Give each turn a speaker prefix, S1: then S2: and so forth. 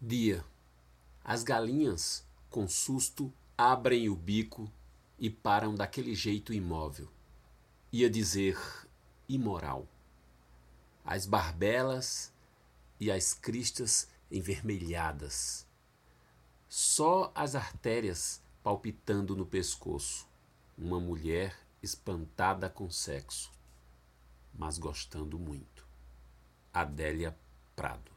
S1: Dia. As galinhas, com susto, abrem o bico e param daquele jeito imóvel. Ia dizer imoral. As barbelas e as cristas envermelhadas. Só as artérias palpitando no pescoço. Uma mulher espantada com sexo, mas gostando muito. Adélia Prado